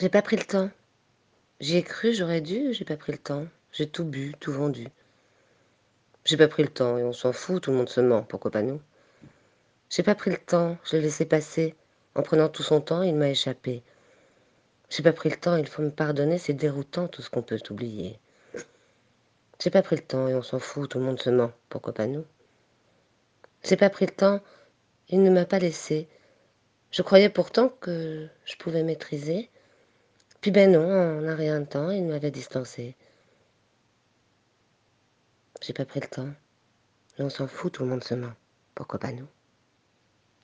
J'ai pas pris le temps. J'y ai cru, j'aurais dû, j'ai pas pris le temps. J'ai tout bu, tout vendu. J'ai pas pris le temps et on s'en fout, tout le monde se ment, pourquoi pas nous? J'ai pas pris le temps, je l'ai laissé passer. En prenant tout son temps, il m'a échappé. J'ai pas pris le temps, il faut me pardonner, c'est déroutant tout ce qu'on peut oublier. J'ai pas pris le temps et on s'en fout, tout le monde se ment, pourquoi pas nous? J'ai pas pris le temps, il ne m'a pas laissé. Je croyais pourtant que je pouvais maîtriser. Puis ben non, en un rien de temps, il m'avait distancé. J'ai pas pris le temps. Et on s'en fout, tout le monde se ment. Pourquoi pas nous?